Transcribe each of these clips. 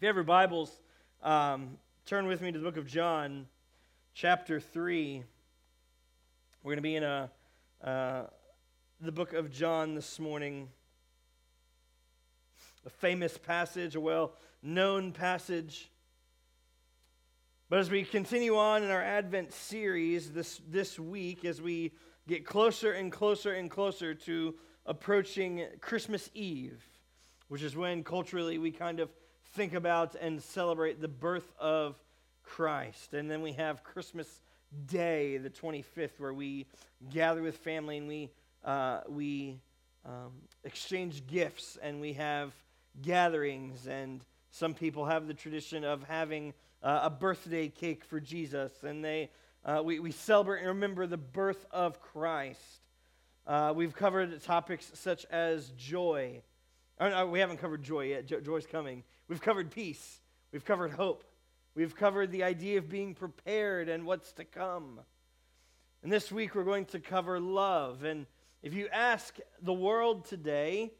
If you have your Bibles, um, turn with me to the book of John, chapter 3. We're going to be in a, uh, the book of John this morning. A famous passage, a well known passage. But as we continue on in our Advent series this, this week, as we get closer and closer and closer to approaching Christmas Eve, which is when culturally we kind of think about and celebrate the birth of Christ. And then we have Christmas Day, the 25th, where we gather with family and we, uh, we um, exchange gifts and we have gatherings. And some people have the tradition of having uh, a birthday cake for Jesus. And they, uh, we, we celebrate and remember the birth of Christ. Uh, we've covered topics such as joy. Oh, no, we haven't covered joy yet. Jo- joy's coming. We've covered peace. We've covered hope. We've covered the idea of being prepared and what's to come. And this week we're going to cover love. And if you ask the world today,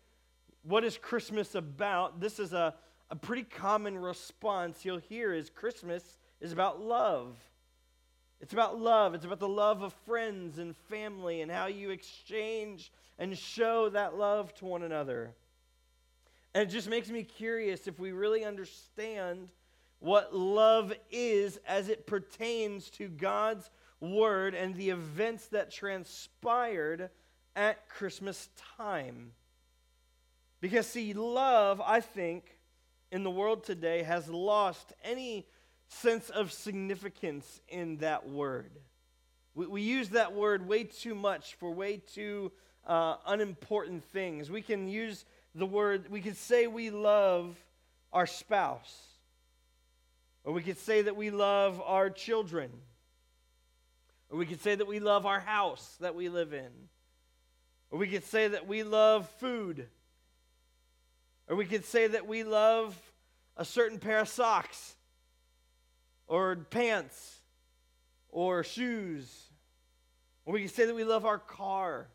what is Christmas about? This is a, a pretty common response you'll hear is Christmas is about love. It's about love. It's about the love of friends and family and how you exchange and show that love to one another. And it just makes me curious if we really understand what love is as it pertains to God's word and the events that transpired at Christmas time. Because, see, love, I think, in the world today has lost any sense of significance in that word. We, we use that word way too much for way too uh, unimportant things. We can use the word, we could say we love our spouse, or we could say that we love our children, or we could say that we love our house that we live in, or we could say that we love food, or we could say that we love a certain pair of socks, or pants, or shoes, or we could say that we love our car.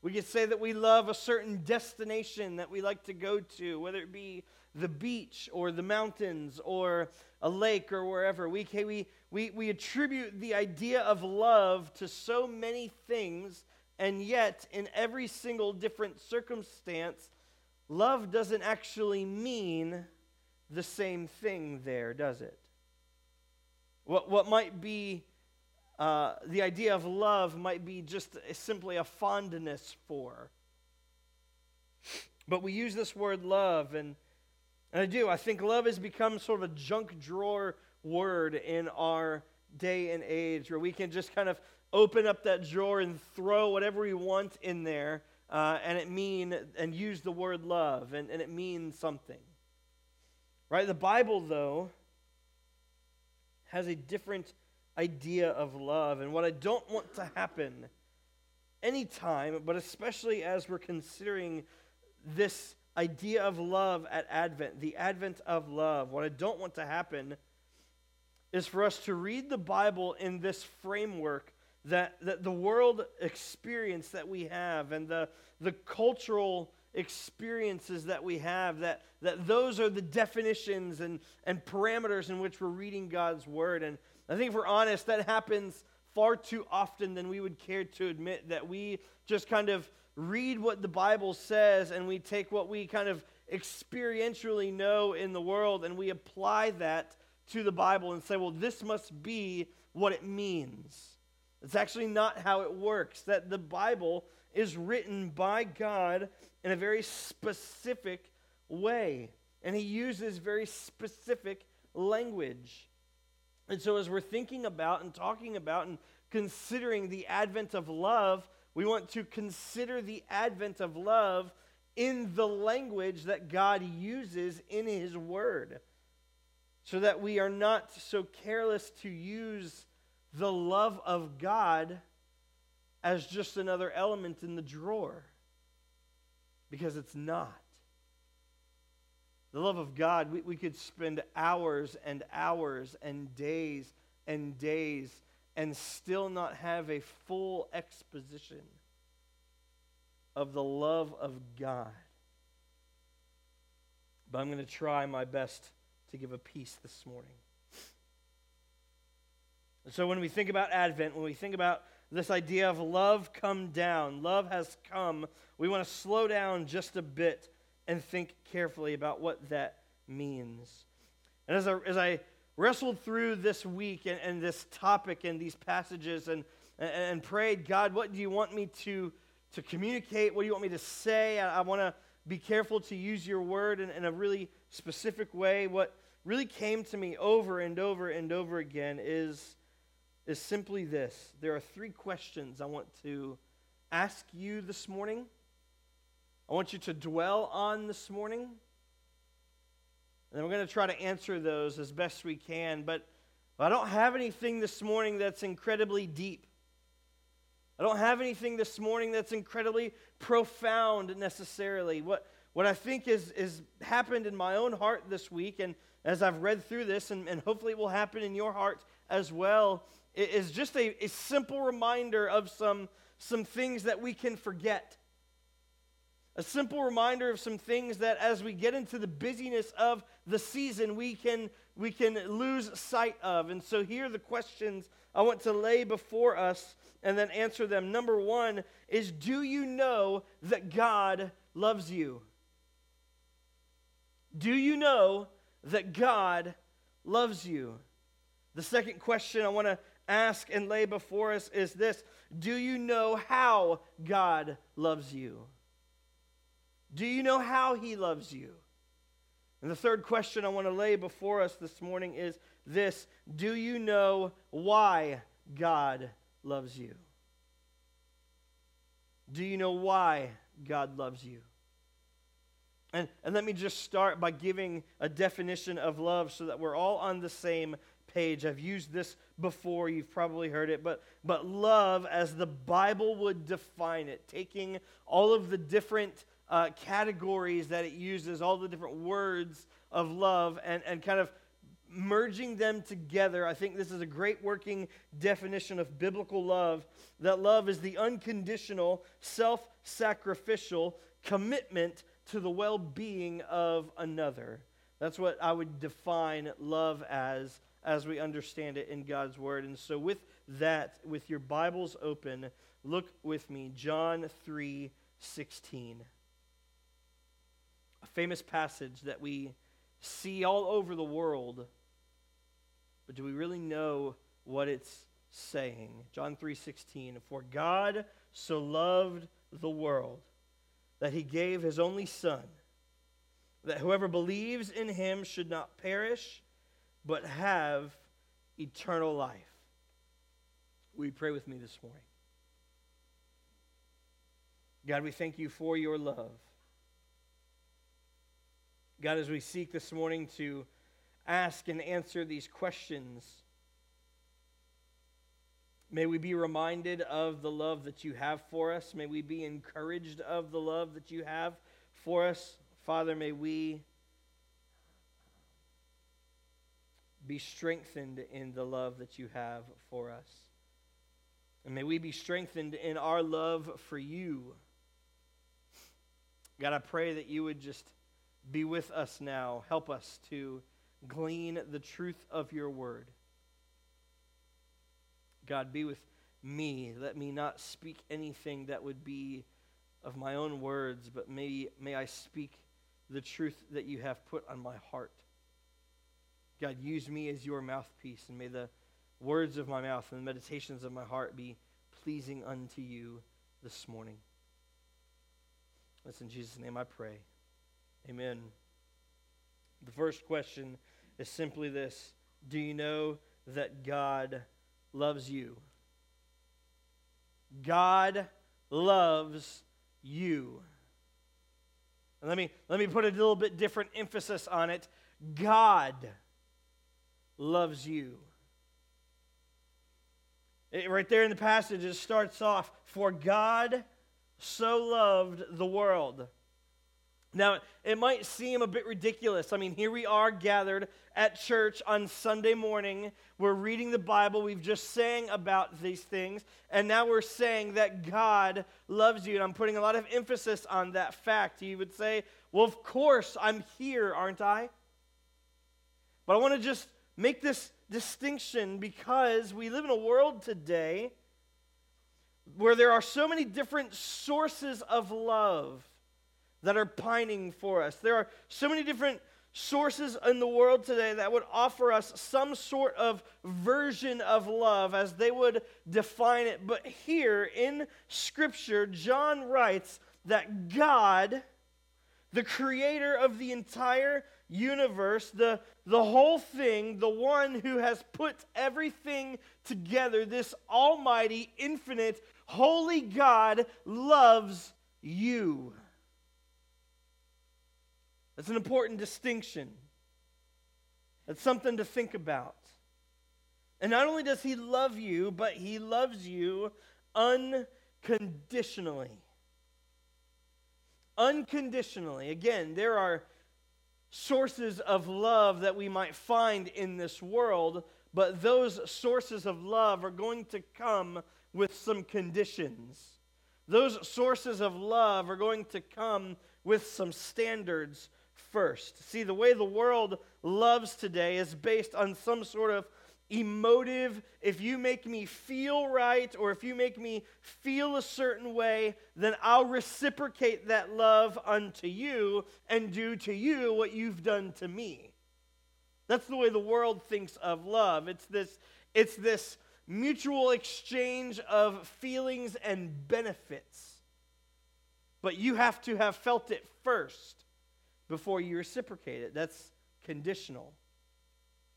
We could say that we love a certain destination that we like to go to, whether it be the beach or the mountains or a lake or wherever. We, we, we, we attribute the idea of love to so many things, and yet, in every single different circumstance, love doesn't actually mean the same thing there, does it? What, what might be uh, the idea of love might be just simply a fondness for. But we use this word love, and, and I do. I think love has become sort of a junk drawer word in our day and age where we can just kind of open up that drawer and throw whatever we want in there uh, and it mean and use the word love and, and it means something right the bible though has a different idea of love and what I don't want to happen anytime, but especially as we're considering this idea of love at Advent, the advent of love. What I don't want to happen is for us to read the Bible in this framework that, that the world experience that we have and the, the cultural experiences that we have, that, that those are the definitions and, and parameters in which we're reading God's word. And I think if we're honest, that happens far too often than we would care to admit that we just kind of read what the Bible says and we take what we kind of experientially know in the world and we apply that to the Bible and say, well, this must be what it means. It's actually not how it works. That the Bible is written by God in a very specific way, and He uses very specific language. And so, as we're thinking about and talking about and considering the advent of love, we want to consider the advent of love in the language that God uses in His Word, so that we are not so careless to use the love of God as just another element in the drawer, because it's not. The love of God, we, we could spend hours and hours and days and days and still not have a full exposition of the love of God. but I'm going to try my best to give a piece this morning. so, when we think about Advent, when we think about this idea of love come down, love has come, we want to slow down just a bit and think carefully about what that means. And as I, as I wrestled through this week and, and this topic and these passages and, and, and, prayed, God, what do you want me to, to communicate? What do you want me to say? I, I want to be careful to use your word in, in a really specific way. What really came to me over and over and over again is, is simply this there are three questions I want to ask you this morning. I want you to dwell on this morning. And we're going to try to answer those as best we can. But I don't have anything this morning that's incredibly deep. I don't have anything this morning that's incredibly profound necessarily. What, what I think is, is happened in my own heart this week, and as I've read through this, and, and hopefully it will happen in your heart as well, is just a, a simple reminder of some, some things that we can forget. A simple reminder of some things that as we get into the busyness of the season, we can, we can lose sight of. And so here are the questions I want to lay before us and then answer them. Number one is Do you know that God loves you? Do you know that God loves you? The second question I want to ask and lay before us is this Do you know how God loves you? Do you know how He loves you? And the third question I want to lay before us this morning is this Do you know why God loves you? Do you know why God loves you? And, and let me just start by giving a definition of love so that we're all on the same page. I've used this before, you've probably heard it, but, but love, as the Bible would define it, taking all of the different uh, categories that it uses, all the different words of love, and, and kind of merging them together. I think this is a great working definition of biblical love that love is the unconditional, self sacrificial commitment to the well being of another. That's what I would define love as, as we understand it in God's Word. And so, with that, with your Bibles open, look with me, John 3 16. Famous passage that we see all over the world but do we really know what it's saying? John 3:16 For God so loved the world that he gave his only son that whoever believes in him should not perish but have eternal life. We pray with me this morning? God, we thank you for your love. God, as we seek this morning to ask and answer these questions. May we be reminded of the love that you have for us. May we be encouraged of the love that you have for us. Father, may we be strengthened in the love that you have for us. And may we be strengthened in our love for you. God, I pray that you would just be with us now. Help us to glean the truth of your word. God, be with me. Let me not speak anything that would be of my own words, but may, may I speak the truth that you have put on my heart. God, use me as your mouthpiece, and may the words of my mouth and the meditations of my heart be pleasing unto you this morning. That's in Jesus' name I pray. Amen. The first question is simply this Do you know that God loves you? God loves you. And let me, let me put a little bit different emphasis on it. God loves you. It, right there in the passage, it starts off For God so loved the world Now, it might seem a bit ridiculous. I mean, here we are gathered at church on Sunday morning. We're reading the Bible. We've just sang about these things. And now we're saying that God loves you. And I'm putting a lot of emphasis on that fact. You would say, well, of course, I'm here, aren't I? But I want to just make this distinction because we live in a world today where there are so many different sources of love that are pining for us. There are so many different sources in the world today that would offer us some sort of version of love as they would define it. But here in Scripture, John writes that God, the creator of the entire universe, the, the whole thing, the one who has put everything together, this almighty, infinite, holy God loves you. That's an important distinction. That's something to think about. And not only does he love you, but he loves you unconditionally. Unconditionally. Again, there are sources of love that we might find in this world, but those sources of love are going to come with some conditions. Those sources of love are going to come with some standards first. See, the way the world loves today is based on some sort of emotive, if you make me feel right or if you make me feel a certain way, then I'll reciprocate that love unto you and do to you what you've done to me. That's the way the world thinks of love. It's this, it's this mutual exchange of feelings and benefits. But you have to have felt it first before you reciprocate it. That's conditional,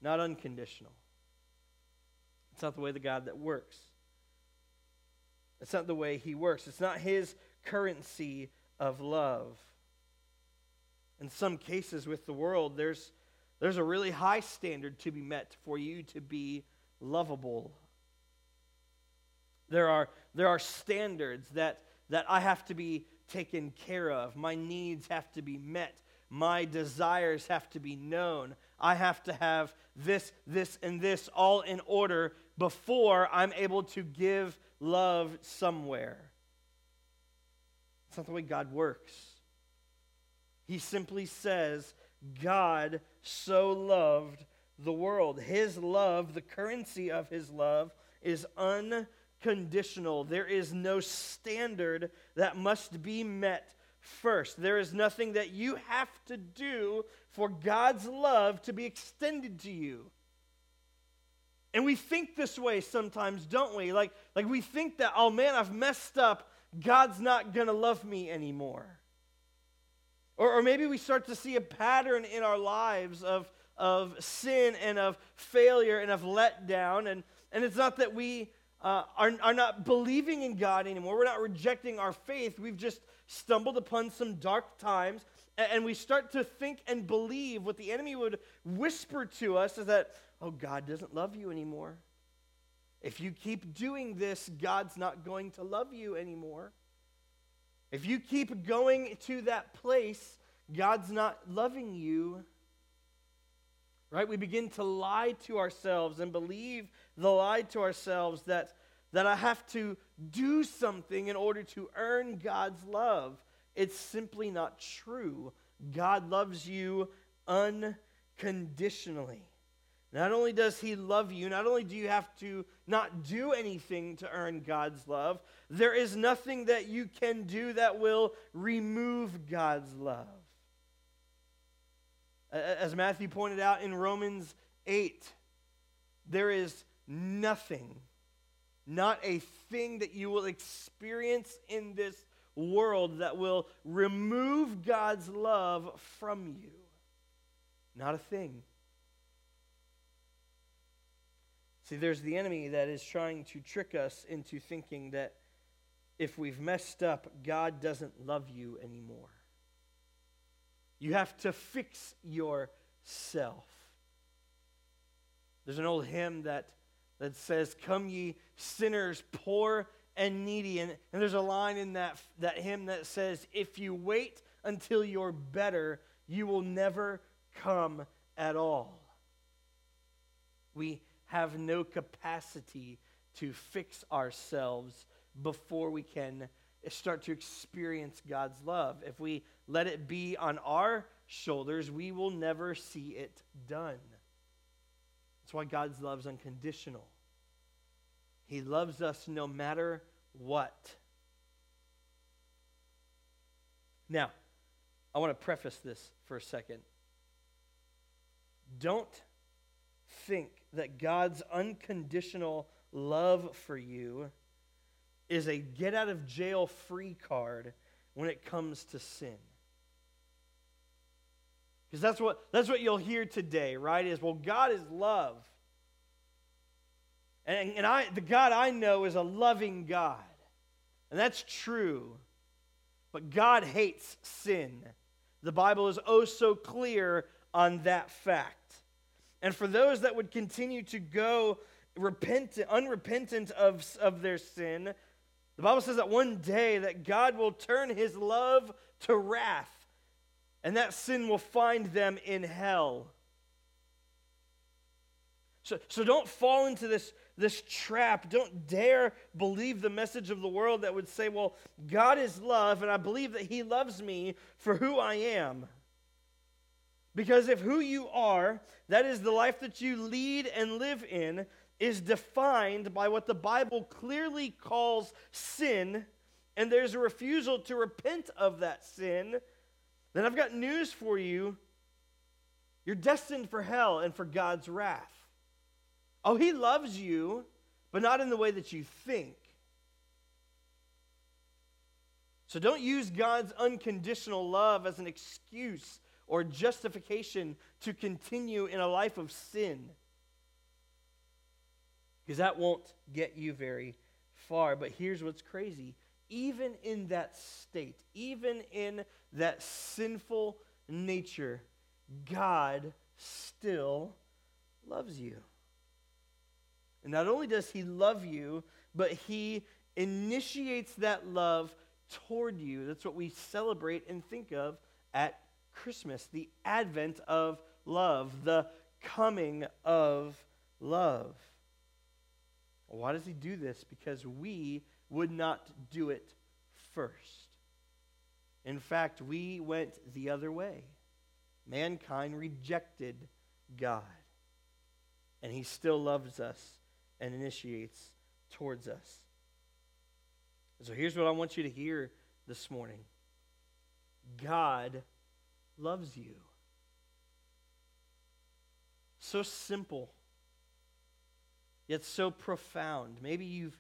not unconditional. It's not the way the God that works. It's not the way he works. It's not his currency of love. In some cases with the world, there's, there's a really high standard to be met for you to be lovable. There are, there are standards that, that I have to be taken care of. My needs have to be met my desires have to be known. I have to have this, this, and this all in order before I'm able to give love somewhere. It's not the way God works. He simply says, God so loved the world. His love, the currency of his love, is unconditional. There is no standard that must be met first. There is nothing that you have to do for God's love to be extended to you. And we think this way sometimes, don't we? Like, like we think that, oh man, I've messed up. God's not going to love me anymore. Or, or maybe we start to see a pattern in our lives of, of sin and of failure and of letdown. And, and it's not that we uh, are, are not believing in God anymore. We're not rejecting our faith. We've just stumbled upon some dark times, and we start to think and believe what the enemy would whisper to us is that, oh, God doesn't love you anymore. If you keep doing this, God's not going to love you anymore. If you keep going to that place, God's not loving you. Right? We begin to lie to ourselves and believe the lie to ourselves that that I have to do something in order to earn God's love. It's simply not true. God loves you unconditionally. Not only does he love you, not only do you have to not do anything to earn God's love, there is nothing that you can do that will remove God's love. As Matthew pointed out in Romans 8, there is nothing not a thing that you will experience in this world that will remove God's love from you. Not a thing. See, there's the enemy that is trying to trick us into thinking that if we've messed up, God doesn't love you anymore. You have to fix yourself. There's an old hymn that that says, Come ye sinners, poor and needy. And, and there's a line in that, that hymn that says, If you wait until you're better, you will never come at all. We have no capacity to fix ourselves before we can start to experience God's love. If we let it be on our shoulders, we will never see it done. That's why God's love is unconditional. He loves us no matter what. Now, I want to preface this for a second. Don't think that God's unconditional love for you is a get out of jail free card when it comes to sin. Because that's what, that's what you'll hear today, right? Is, well, God is love. And, and I, the God I know is a loving God. And that's true. But God hates sin. The Bible is oh so clear on that fact. And for those that would continue to go repentant, unrepentant of, of their sin, the Bible says that one day that God will turn his love to wrath, and that sin will find them in hell. So, so don't fall into this, this trap. Don't dare believe the message of the world that would say, well, God is love, and I believe that he loves me for who I am. Because if who you are, that is the life that you lead and live in, is defined by what the Bible clearly calls sin, and there's a refusal to repent of that sin, then I've got news for you. You're destined for hell and for God's wrath. Oh, He loves you, but not in the way that you think. So don't use God's unconditional love as an excuse or justification to continue in a life of sin. Because that won't get you very far. But here's what's crazy even in that state, even in that sinful nature, God still loves you. And not only does He love you, but He initiates that love toward you. That's what we celebrate and think of at Christmas the advent of love, the coming of love. Why does he do this? Because we would not do it first. In fact, we went the other way. Mankind rejected God. And he still loves us and initiates towards us. So here's what I want you to hear this morning God loves you. So simple, yet so profound. Maybe you've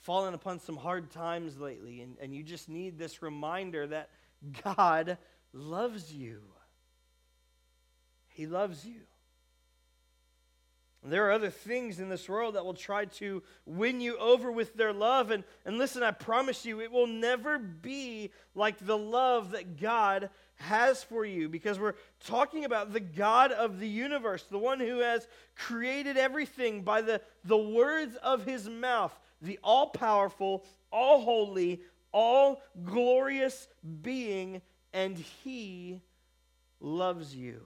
fallen upon some hard times lately, and, and you just need this reminder that God loves you. He loves you. There are other things in this world that will try to win you over with their love. And, and listen, I promise you, it will never be like the love that God has for you because we're talking about the God of the universe, the one who has created everything by the, the words of his mouth, the all powerful, all holy, all glorious being, and he loves you.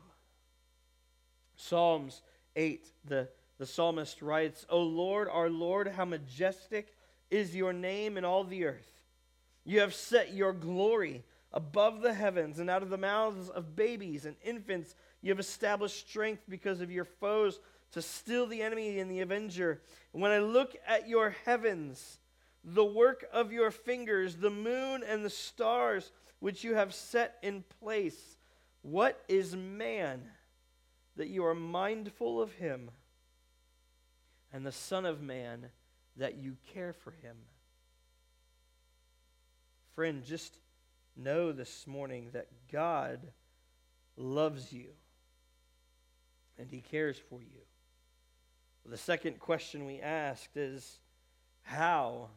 Psalms 8, the, the psalmist writes, O Lord, our Lord, how majestic is your name in all the earth. You have set your glory above the heavens, and out of the mouths of babies and infants you have established strength because of your foes to still the enemy and the avenger. When I look at your heavens, the work of your fingers, the moon and the stars which you have set in place, what is man that you are mindful of him, and the Son of Man that you care for him? Friend, just know this morning that God loves you and he cares for you. The second question we asked is how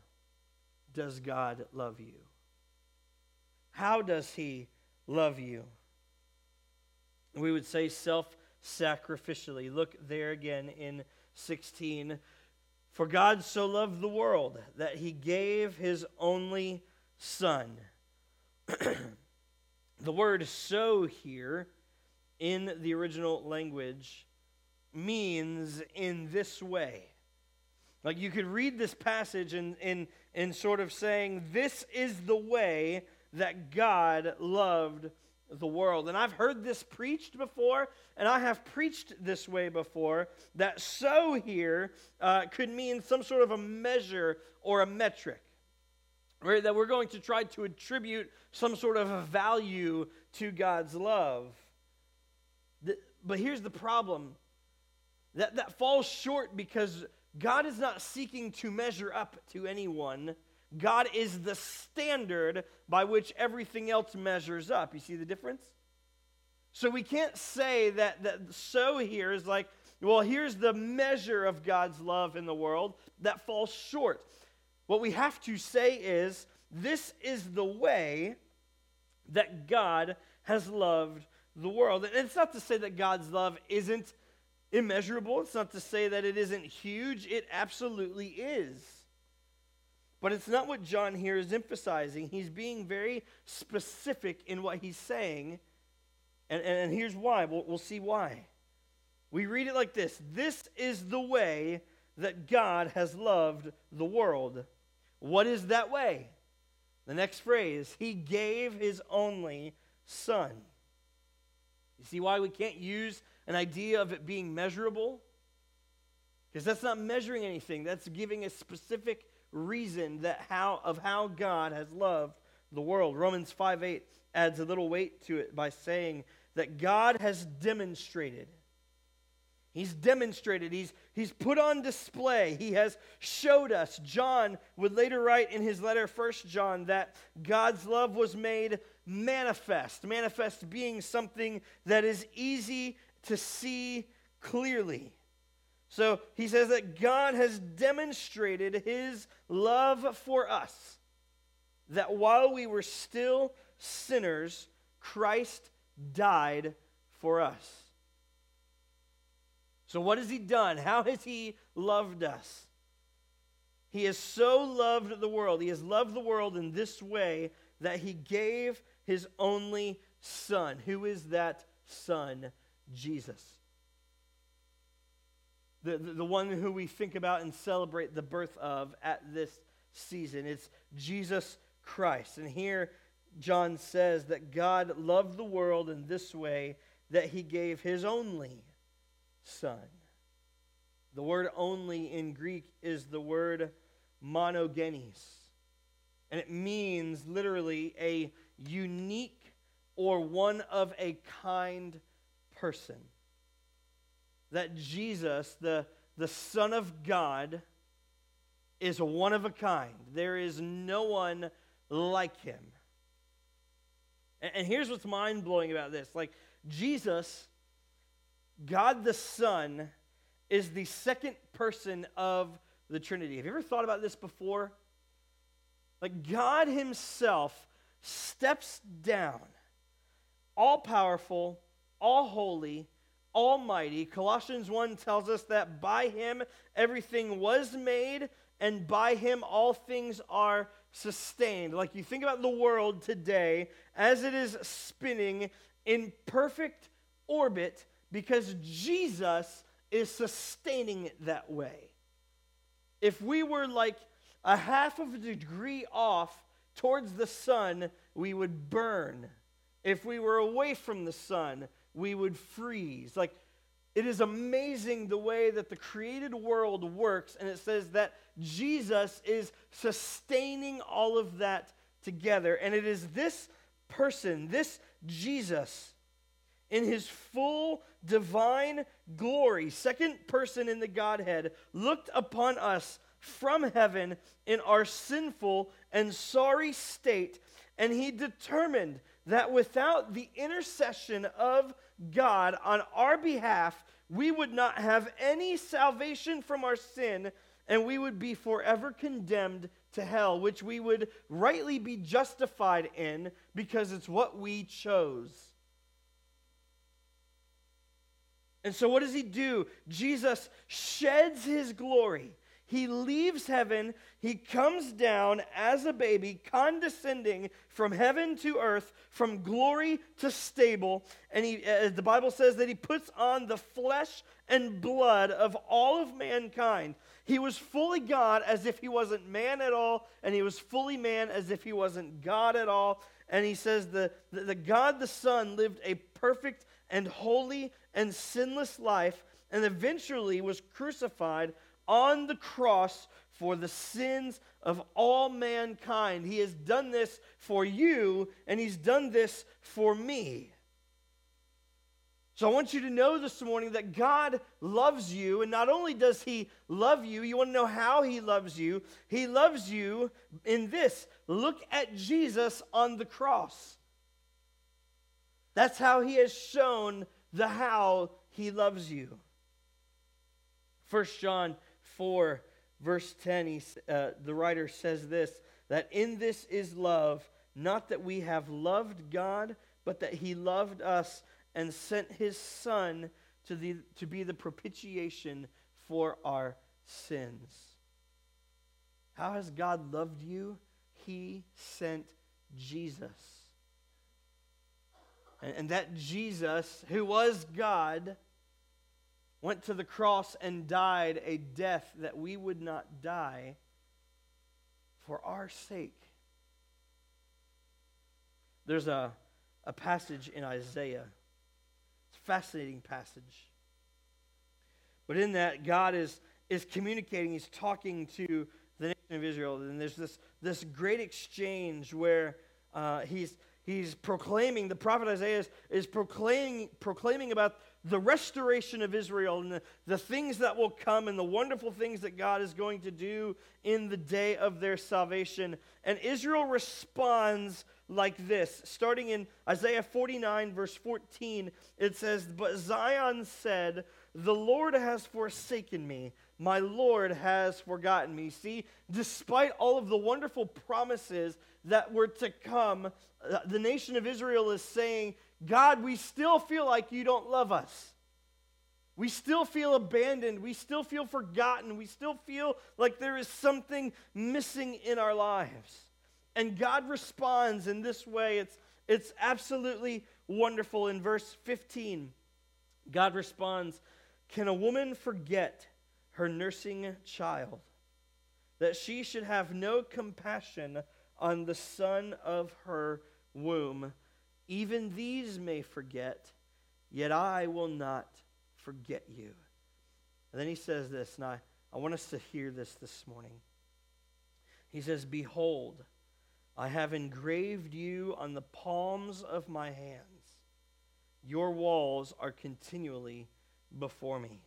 does God love you? How does he love you? We would say self sacrificially. Look there again in 16. For God so loved the world that he gave his only Son the word so here in the original language means in this way. Like you could read this passage in, in, in sort of saying, This is the way that God loved the world. And I've heard this preached before, and I have preached this way before that so here uh, could mean some sort of a measure or a metric. Right? That we're going to try to attribute some sort of a value to God's love. But here's the problem that, that falls short because God is not seeking to measure up to anyone. God is the standard by which everything else measures up. You see the difference? So we can't say that, that so here is like, well, here's the measure of God's love in the world that falls short. What we have to say is, this is the way that God has loved the world. And it's not to say that God's love isn't immeasurable, it's not to say that it isn't huge. It absolutely is. But it's not what John here is emphasizing. He's being very specific in what he's saying. And, and, and here's why. We'll, we'll see why. We read it like this This is the way that God has loved the world. What is that way? The next phrase He gave His only Son. You see why we can't use an idea of it being measurable? Because that's not measuring anything, that's giving a specific reason that how, of how God has loved the world. Romans 5 8 adds a little weight to it by saying that God has demonstrated. He's demonstrated, he's, he's put on display, he has showed us. John would later write in his letter, First John, that God's love was made manifest. Manifest being something that is easy to see clearly. So he says that God has demonstrated his love for us, that while we were still sinners, Christ died for us. So, what has he done? How has he loved us? He has so loved the world. He has loved the world in this way that he gave his only son. Who is that son? Jesus the, the, the one who we think about and celebrate the birth of at this season. It's Jesus Christ. And here, John says that God loved the world in this way that he gave his only Son. The word only in Greek is the word monogenes. And it means literally a unique or one of a kind person that Jesus, the, the Son of God, is one of a kind. There is no one like him. And, and here's what's mind blowing about this like, Jesus, God the Son, is the second person of the Trinity. Have you ever thought about this before? Like, God Himself steps down, all powerful, all holy, Almighty. Colossians 1 tells us that by him everything was made, and by him all things are sustained. Like you think about the world today as it is spinning in perfect orbit because Jesus is sustaining it that way. If we were like a half of a degree off towards the sun, we would burn. If we were away from the sun, we would freeze. Like, it is amazing the way that the created world works, and it says that Jesus is sustaining all of that together. And it is this person, this Jesus, in his full divine glory, second person in the Godhead, looked upon us from heaven in our sinful and sorry state, and he determined that without the intercession of God on our behalf, we would not have any salvation from our sin and we would be forever condemned to hell, which we would rightly be justified in because it's what we chose. And so, what does he do? Jesus sheds his glory. He leaves heaven. He comes down as a baby, condescending from heaven to earth, from glory to stable. And he, uh, the Bible says that he puts on the flesh and blood of all of mankind. He was fully God as if he wasn't man at all, and he was fully man as if he wasn't God at all. And he says the, the, the God the Son lived a perfect and holy and sinless life, and eventually was crucified on the cross for the sins of all mankind. He has done this for you, and He's done this for me. So I want you to know this morning that God loves you, and not only does He love you, you want to know how He loves you. He loves you in this look at Jesus on the cross. That's how He has shown the how He loves you. First John 4, verse 10, he, uh, the writer says this that in this is love, not that we have loved God, but that he loved us and sent his Son to, the, to be the propitiation for our sins. How has God loved you? He sent Jesus. And, and that Jesus, who was God, went to the cross and died a death that we would not die for our sake. There's a, a passage in Isaiah. It's a fascinating passage. But in that, God is, is communicating, He's talking to the nation of Israel. And there's this, this great exchange where uh, he's, he's proclaiming, the prophet Isaiah is, is proclaiming, proclaiming about the restoration of Israel and the, the things that will come and the wonderful things that God is going to do in the day of their salvation. And Israel responds like this. Starting in Isaiah 49, verse 14, it says, But Zion said, The Lord has forsaken me. My Lord has forgotten me. See, despite all of the wonderful promises that were to come, uh, the nation of Israel is saying, God, we still feel like you don't love us. We still feel abandoned. We still feel forgotten. We still feel like there is something missing in our lives. And God responds in this way. It's, it's absolutely wonderful. In verse 15, God responds Can a woman forget her nursing child, that she should have no compassion on the son of her womb? Even these may forget, yet I will not forget you. And then he says this, and I, I want us to hear this this morning. He says, Behold, I have engraved you on the palms of my hands. Your walls are continually before me.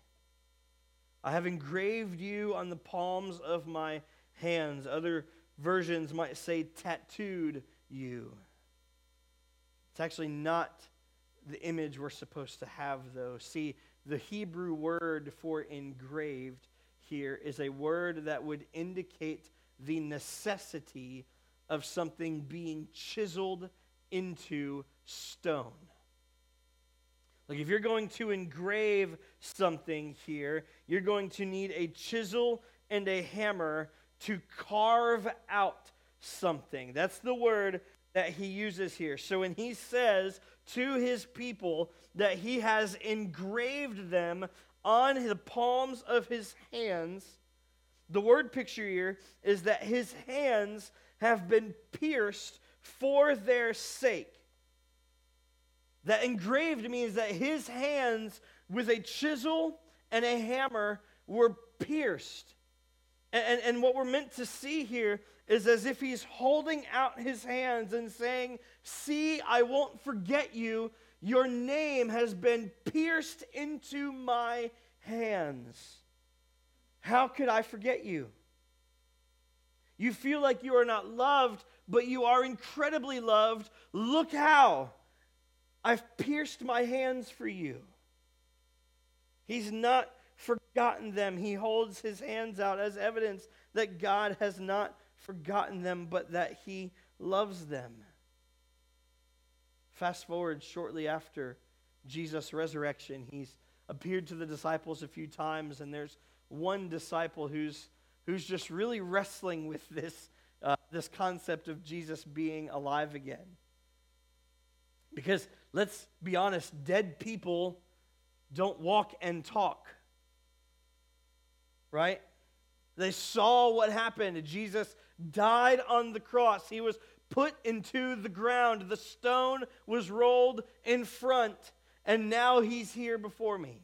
I have engraved you on the palms of my hands. Other versions might say tattooed you. It's actually not the image we're supposed to have, though. See, the Hebrew word for engraved here is a word that would indicate the necessity of something being chiseled into stone. Like if you're going to engrave something here, you're going to need a chisel and a hammer to carve out something. That's the word that he uses here. So when he says to his people that he has engraved them on the palms of his hands, the word picture here is that his hands have been pierced for their sake. That engraved means that his hands with a chisel and a hammer were pierced. And, and, and, what we're meant to see here is as if he's holding out his hands and saying, See, I won't forget you. Your name has been pierced into my hands. How could I forget you? You feel like you are not loved, but you are incredibly loved. Look how I've pierced my hands for you. He's not forgotten them. He holds his hands out as evidence that God has not forgotten them, but that he loves them. Fast forward shortly after Jesus' resurrection, he's appeared to the disciples a few times, and there's one disciple who's who's just really wrestling with this, uh, this concept of Jesus being alive again. Because let's be honest, dead people don't walk and talk. Right? They saw what happened. Jesus died on the cross. He was put into the ground. The stone was rolled in front, and now he's here before me.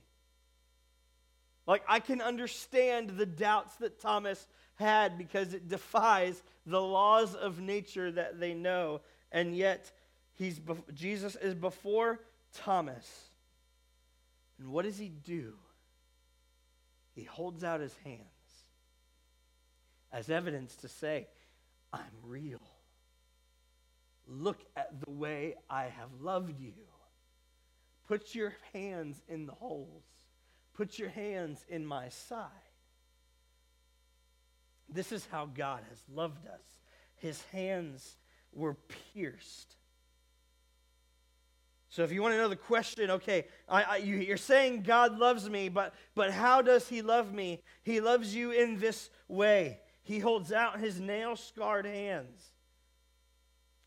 Like, I can understand the doubts that Thomas had because it defies the laws of nature that they know. And yet, he's, Jesus is before Thomas. And what does he do? He holds out his hands as evidence to say, I'm real. Look at the way I have loved you. Put your hands in the holes. Put your hands in my side. This is how God has loved us. His hands were pierced. So if you want to know the question, okay, I, I, you, are saying God loves me, but, but how does he love me? He loves you in this way. He holds out his nail scarred hands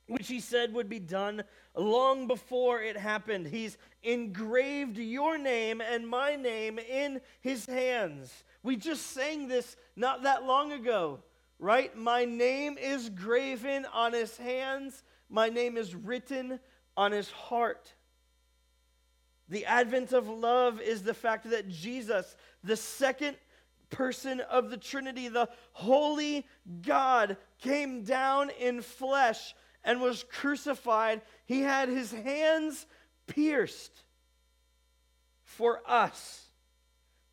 which he said would be done long before it happened. He's engraved your name and my name in his hands. We just sang this not that long ago, right? My name is graven on his hands, my name is written on his heart. The advent of love is the fact that Jesus, the second person of the Trinity, the holy God, came down in flesh and was crucified, he had his hands pierced for us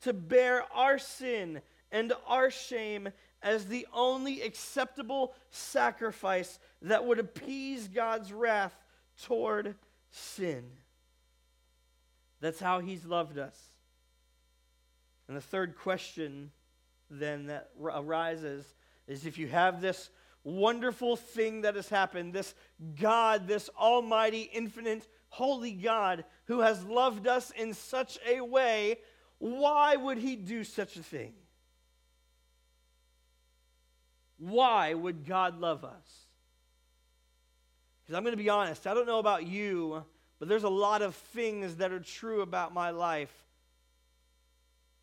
to bear our sin and our shame as the only acceptable sacrifice that would appease God's wrath toward sin. That's how he's loved us. And the third question then that arises is if you have this wonderful thing that has happened. This God, this almighty, infinite, holy God who has loved us in such a way, why would he do such a thing? Why would God love us? Because I'm going to be honest, I don't know about you, but there's a lot of things that are true about my life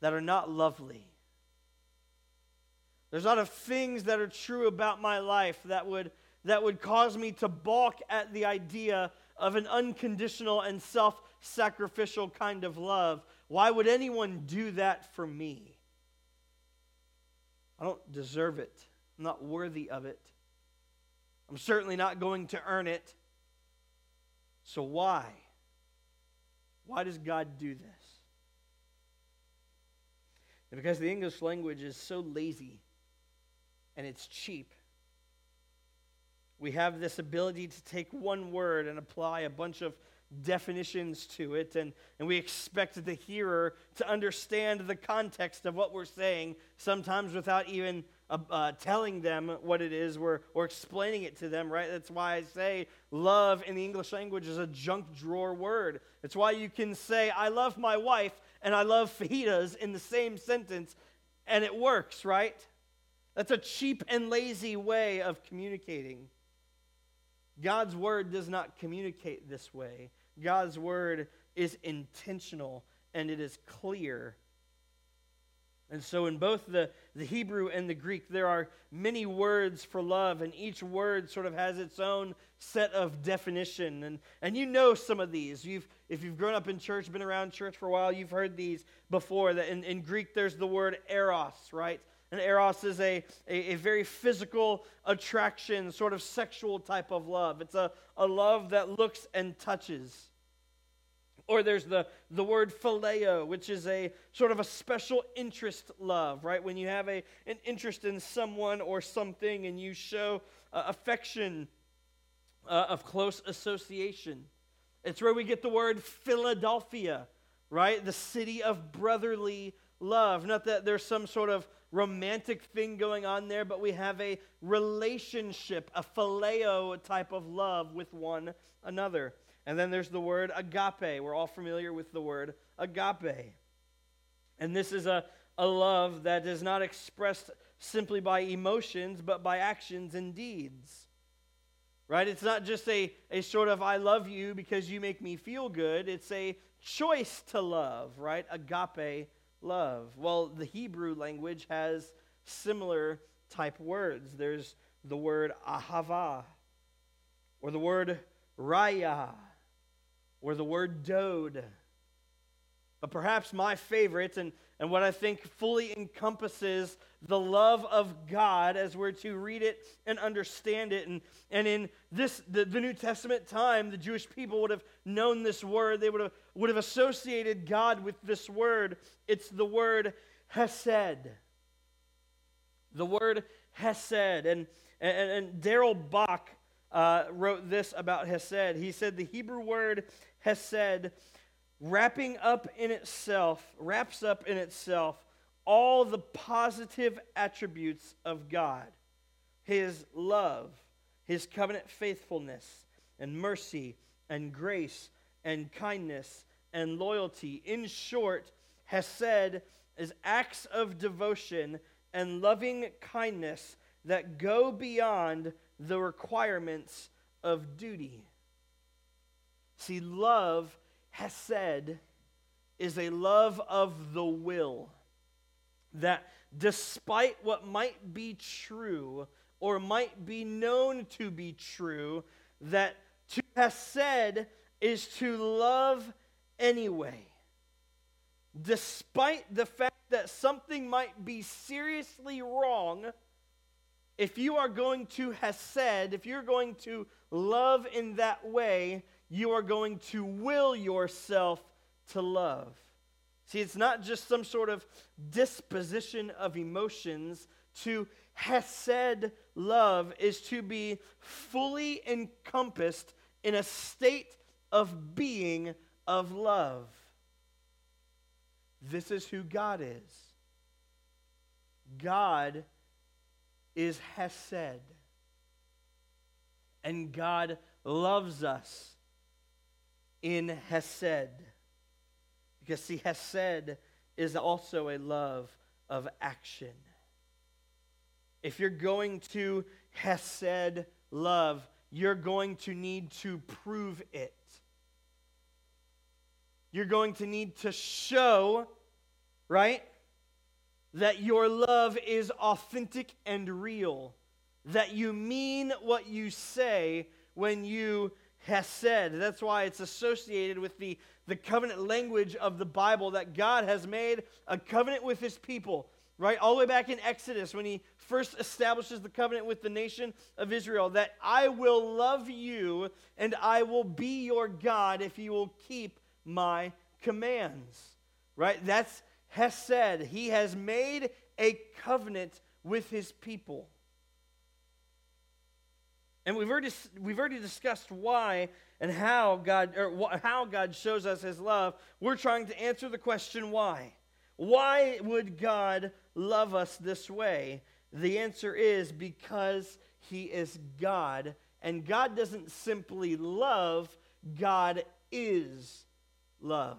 that are not lovely. There's a lot of things that are true about my life that would, that would cause me to balk at the idea of an unconditional and self sacrificial kind of love. Why would anyone do that for me? I don't deserve it. I'm not worthy of it. I'm certainly not going to earn it. So why? Why does God do this? And because the English language is so lazy and it's cheap. We have this ability to take one word and apply a bunch of definitions to it, and, and we expect the hearer to understand the context of what we're saying, sometimes without even uh, uh, telling them what it is or, or explaining it to them, right? That's why I say love in the English language is a junk drawer word. It's why you can say, I love my wife and I love fajitas in the same sentence, and it works, right? That's a cheap and lazy way of communicating. God's word does not communicate this way. God's word is intentional and it is clear. And so, in both the, the Hebrew and the Greek, there are many words for love, and each word sort of has its own set of definition. And, and you know some of these. You've, if you've grown up in church, been around church for a while, you've heard these before. That in, in Greek, there's the word eros, right? And eros is a, a, a, very physical attraction, sort of sexual type of love. It's a, a love that looks and touches. Or there's the, the word phileo, which is a sort of a special interest love, right? When you have a, an interest in someone or something and you show uh, affection uh, of close association. It's where we get the word Philadelphia, right? The city of brotherly love. Not that there's some sort of romantic thing going on there, but we have a relationship, a phileo type of love with one another. And then there's the word agape. We're all familiar with the word agape. And this is a, a love that is not expressed simply by emotions, but by actions and deeds. Right? It's not just a, a sort of I love you because you make me feel good. It's a choice to love, right? Agape love. Well, the Hebrew language has similar type words. There's the word ahava, or the word raya, or the word dode. But perhaps my favorite, and, and what I think fully encompasses the love of God as we're to read it and understand it. And, and in this, the, the New Testament time, the Jewish people would have known this word. They would have, would have associated God with this word. It's the word hesed. The word hesed. And, and, and Darrell Bock uh, wrote this about hesed. He said the Hebrew word hesed wrapping up in itself, wraps up in itself all the positive attributes of God His love, His covenant faithfulness, and mercy, and grace, and kindness, and loyalty. In short, Hesed is acts of devotion and loving kindness that go beyond the requirements of duty. See, love Hesed is a love of the will. That despite what might be true or might be known to be true, that to Hesed is to love anyway. Despite the fact that something might be seriously wrong, if you are going to Hesed, if you're going to love in that way, you are going to will yourself to love. See, it's not just some sort of disposition of emotions. To Hesed love is to be fully encompassed in a state of being of love. This is who God is. God is Hesed. And God loves us in Hesed. Because, see, Hesed is also a love of action. If you're going to Hesed love, you're going to need to prove it. You're going to need to show, right, that your love is authentic and real, that you mean what you say when you hesed. That's why it's associated with the, the covenant language of the Bible that God has made a covenant with his people. Right? All the way back in Exodus, when he first establishes the covenant with the nation of Israel, that I will love you and I will be your God if you will keep my commands. Right? That's Hesed. He has made a covenant with his people. And we've already, we've already discussed why and how God, or how God shows us his love. We're trying to answer the question why. Why would God love us this way? The answer is because he is God. And God doesn't simply love, God is love.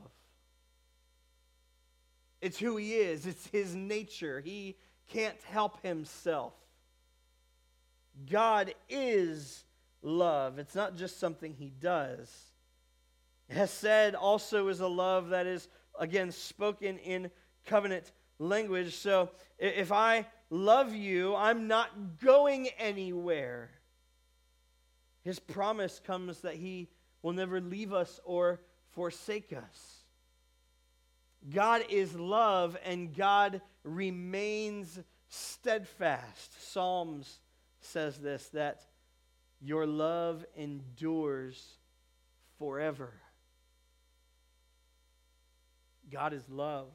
It's who he is, it's his nature. He can't help himself. God is love. It's not just something he does. Hesed also is a love that is, again, spoken in covenant language. So if I love you, I'm not going anywhere. His promise comes that he will never leave us or forsake us. God is love and God remains steadfast. Psalms says this that your love endures forever. God is love.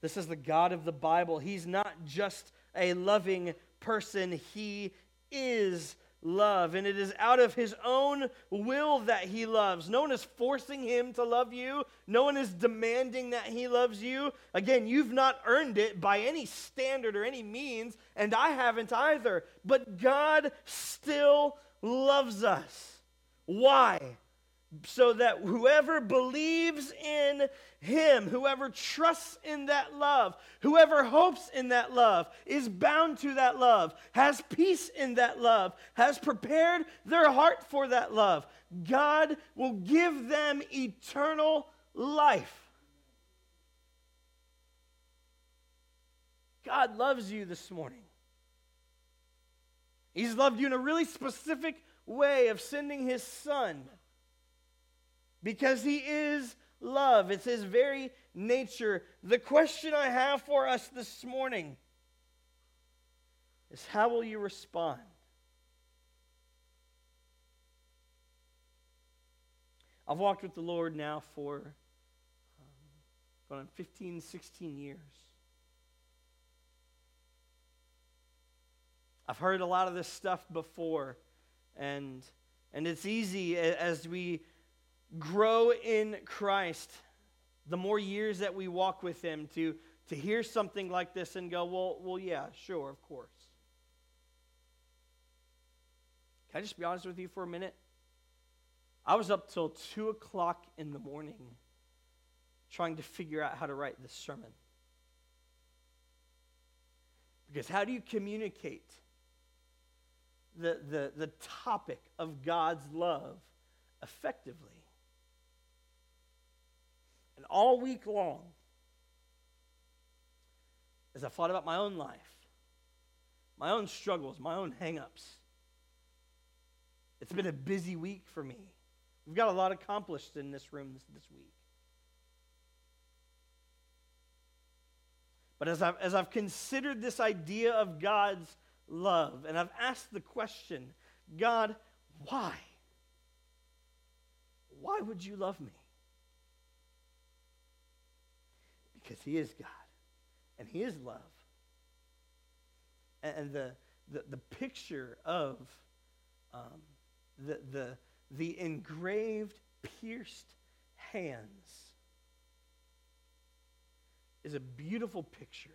This is the God of the Bible. He's not just a loving person, He is love. And it is out of his own will that he loves. No one is forcing him to love you, no one is demanding that he loves you. Again, you've not earned it by any standard or any means, and I haven't either. But God still loves us. Why? So that whoever believes in him, whoever trusts in that love, whoever hopes in that love, is bound to that love, has peace in that love, has prepared their heart for that love, God will give them eternal life. God loves you this morning. He's loved you in a really specific way of sending his son because he is love. It's his very nature. The question I have for us this morning is how will you respond? I've walked with the Lord now for um, going on 15, 16 years. I've heard a lot of this stuff before, and, and it's easy as we grow in Christ, the more years that we walk with Him, to, to hear something like this and go, well, well, yeah, sure, of course. Can I just be honest with you for a minute? I was up till 2 o'clock in the morning trying to figure out how to write this sermon. Because how do you communicate the, the, the topic of God's love effectively? All week long, as I thought about my own life, my own struggles, my own hangups, it's been a busy week for me. We've got a lot accomplished in this room this, this week. But as I've, as I've considered this idea of God's love, and I've asked the question, God, why? Why would you love me? Because He is God and He is love. And the, the, the picture of um, the, the, the engraved, pierced hands is a beautiful picture.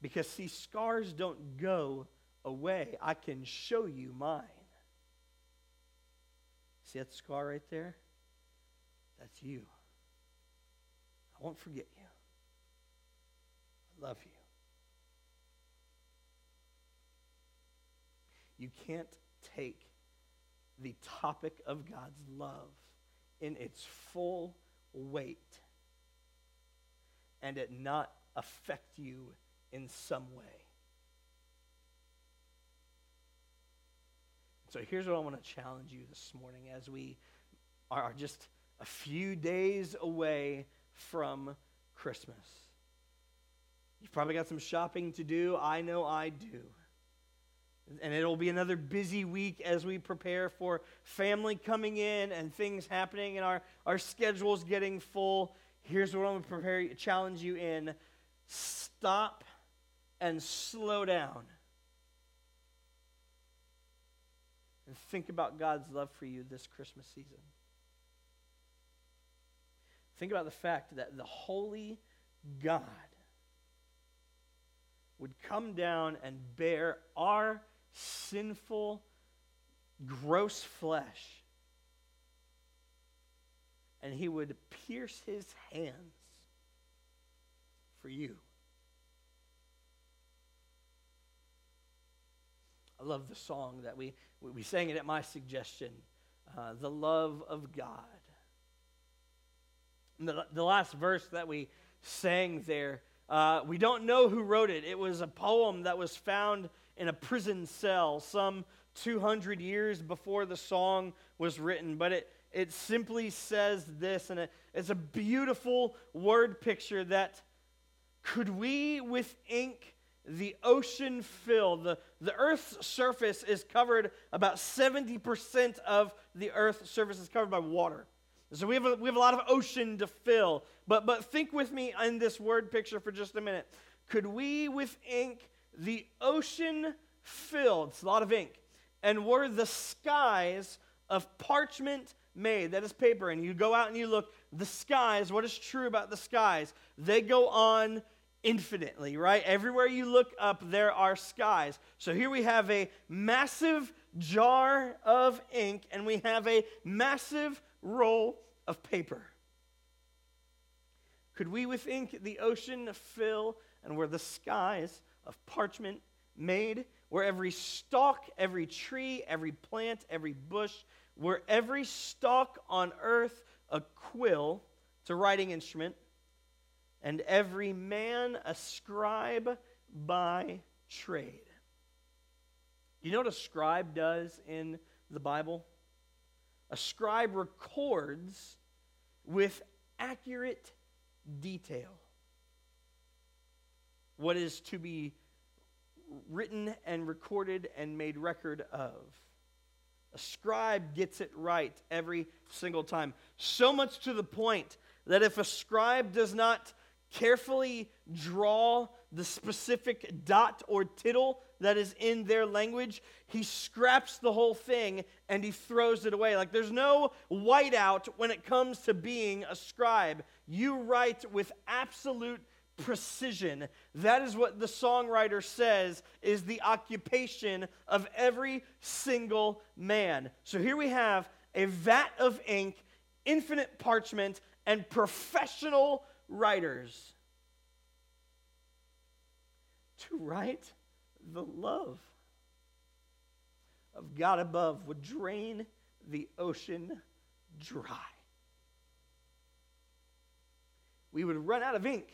Because, see, scars don't go away. I can show you mine. See that scar right there? That's you. I won't forget you. I love you. You can't take the topic of God's love in its full weight and it not affect you in some way. So here's what I want to challenge you this morning as we are just a few days away from Christmas. You've probably got some shopping to do. I know I do. And it'll be another busy week as we prepare for family coming in and things happening and our, our schedules getting full. Here's what I'm going to prepare, challenge you in stop and slow down. And think about God's love for you this Christmas season. Think about the fact that the holy God would come down and bear our sinful, gross flesh. And he would pierce his hands for you. I love the song that we, we sang it at my suggestion, uh, The Love of God. The, the last verse that we sang there, uh, we don't know who wrote it. It was a poem that was found in a prison cell some 200 years before the song was written, but it, it simply says this, and it, it's a beautiful word picture that could we with ink the ocean fill? The, the Earth's surface is covered, about 70% of the Earth's surface is covered by water. So we have a, we have a lot of ocean to fill. But, but think with me in this word picture for just a minute. Could we, with ink, the ocean filled, it's a lot of ink, and were the skies of parchment made? That is paper. And you go out and you look, the skies, what is true about the skies? They go on infinitely, right? Everywhere you look up, there are skies. So here we have a massive jar of ink and we have a massive roll of paper. Could we with ink the ocean fill and were the skies of parchment made, where every stalk, every tree, every plant, every bush, where every stalk on earth a quill, a writing instrument, and every man a scribe by trade. You know what a scribe does in the Bible? A scribe records with accurate detail what is to be written and recorded and made record of. A scribe gets it right every single time. So much to the point that if a scribe does not carefully draw the specific dot or tittle that is in their language, he scraps the whole thing and he throws it away. Like there's no whiteout when it comes to being a scribe. You write with absolute precision. That is what the songwriter says is the occupation of every single man. So here we have a vat of ink, infinite parchment, and professional writers to write the love of God above would drain the ocean dry. We would run out of ink.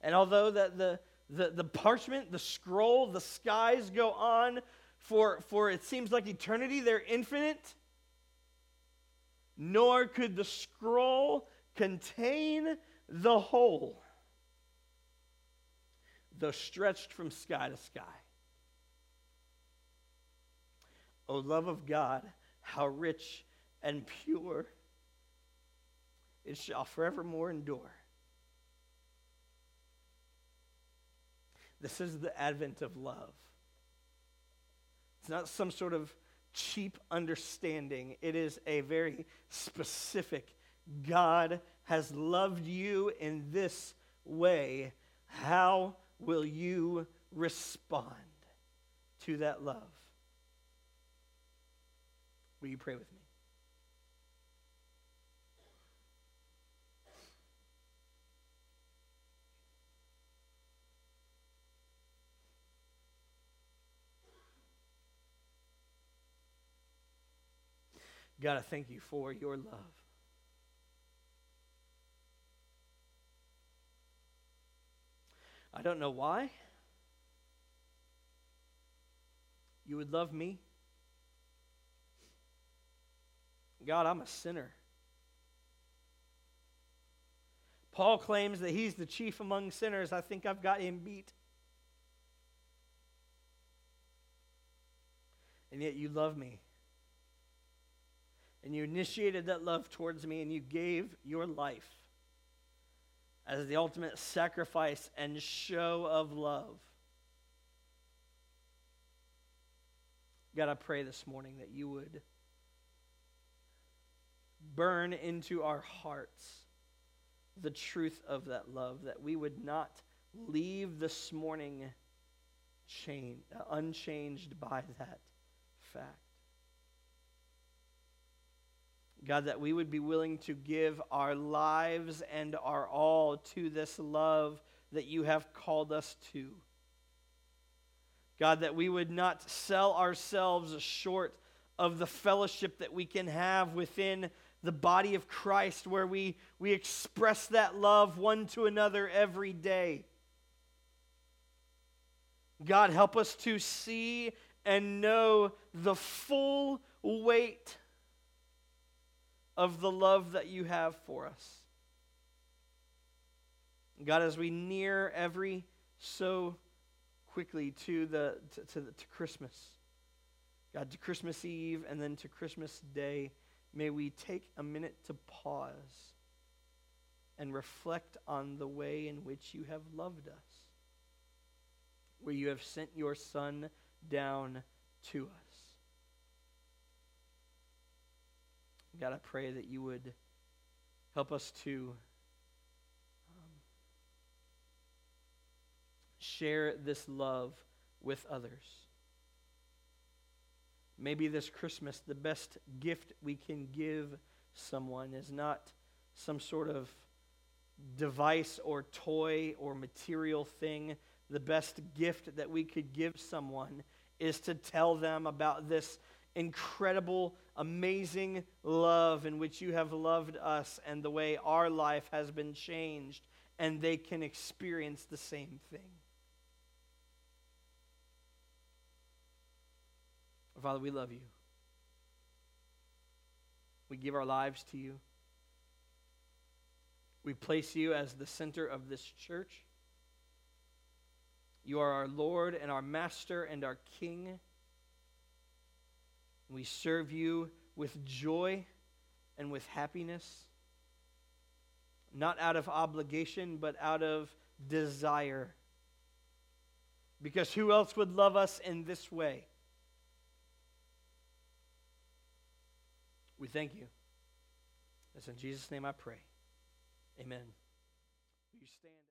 And although the, the, the, the parchment, the scroll, the skies go on for, for it seems like eternity, they're infinite, nor could the scroll contain the whole, though stretched from sky to sky. O love of God, how rich and pure it shall forevermore endure. This is the advent of love. It's not some sort of cheap understanding, it is a very specific God has loved you in this way. How will you respond to that love? Will you pray with me? God, I thank you for your love. I don't know why you would love me. God, I'm a sinner. Paul claims that he's the chief among sinners. I think I've got him beat. And yet you love me and you initiated that love towards me, and you gave your life as the ultimate sacrifice and show of love. God, I pray this morning that you would burn into our hearts the truth of that love, that we would not leave this morning chain, uh, unchanged by that fact. God, that we would be willing to give our lives and our all to this love that you have called us to. God, that we would not sell ourselves short of the fellowship that we can have within the body of Christ, where we, we express that love one to another every day. God, help us to see and know the full weight of the love that you have for us. God, as we near every so quickly to the to, to, the, to Christmas, God, to Christmas Eve and then to Christmas Day, may we take a minute to pause and reflect on the way in which you have loved us, where you have sent your Son down to us. God, I pray that you would help us to um, share this love with others. maybe this Christmas, the best gift we can give someone is not some sort of device or toy or material thing. The best gift that we could give someone is to tell them about this incredible, amazing love in which you have loved us and the way our life has been changed, and they can experience the same thing. Father, we love you. We give our lives to you. We place you as the center of this church. You are our Lord and our Master and our King. We serve you with joy and with happiness, not out of obligation, but out of desire. Because who else would love us in this way? We thank you. It's in Jesus' name I pray. Amen. You stand.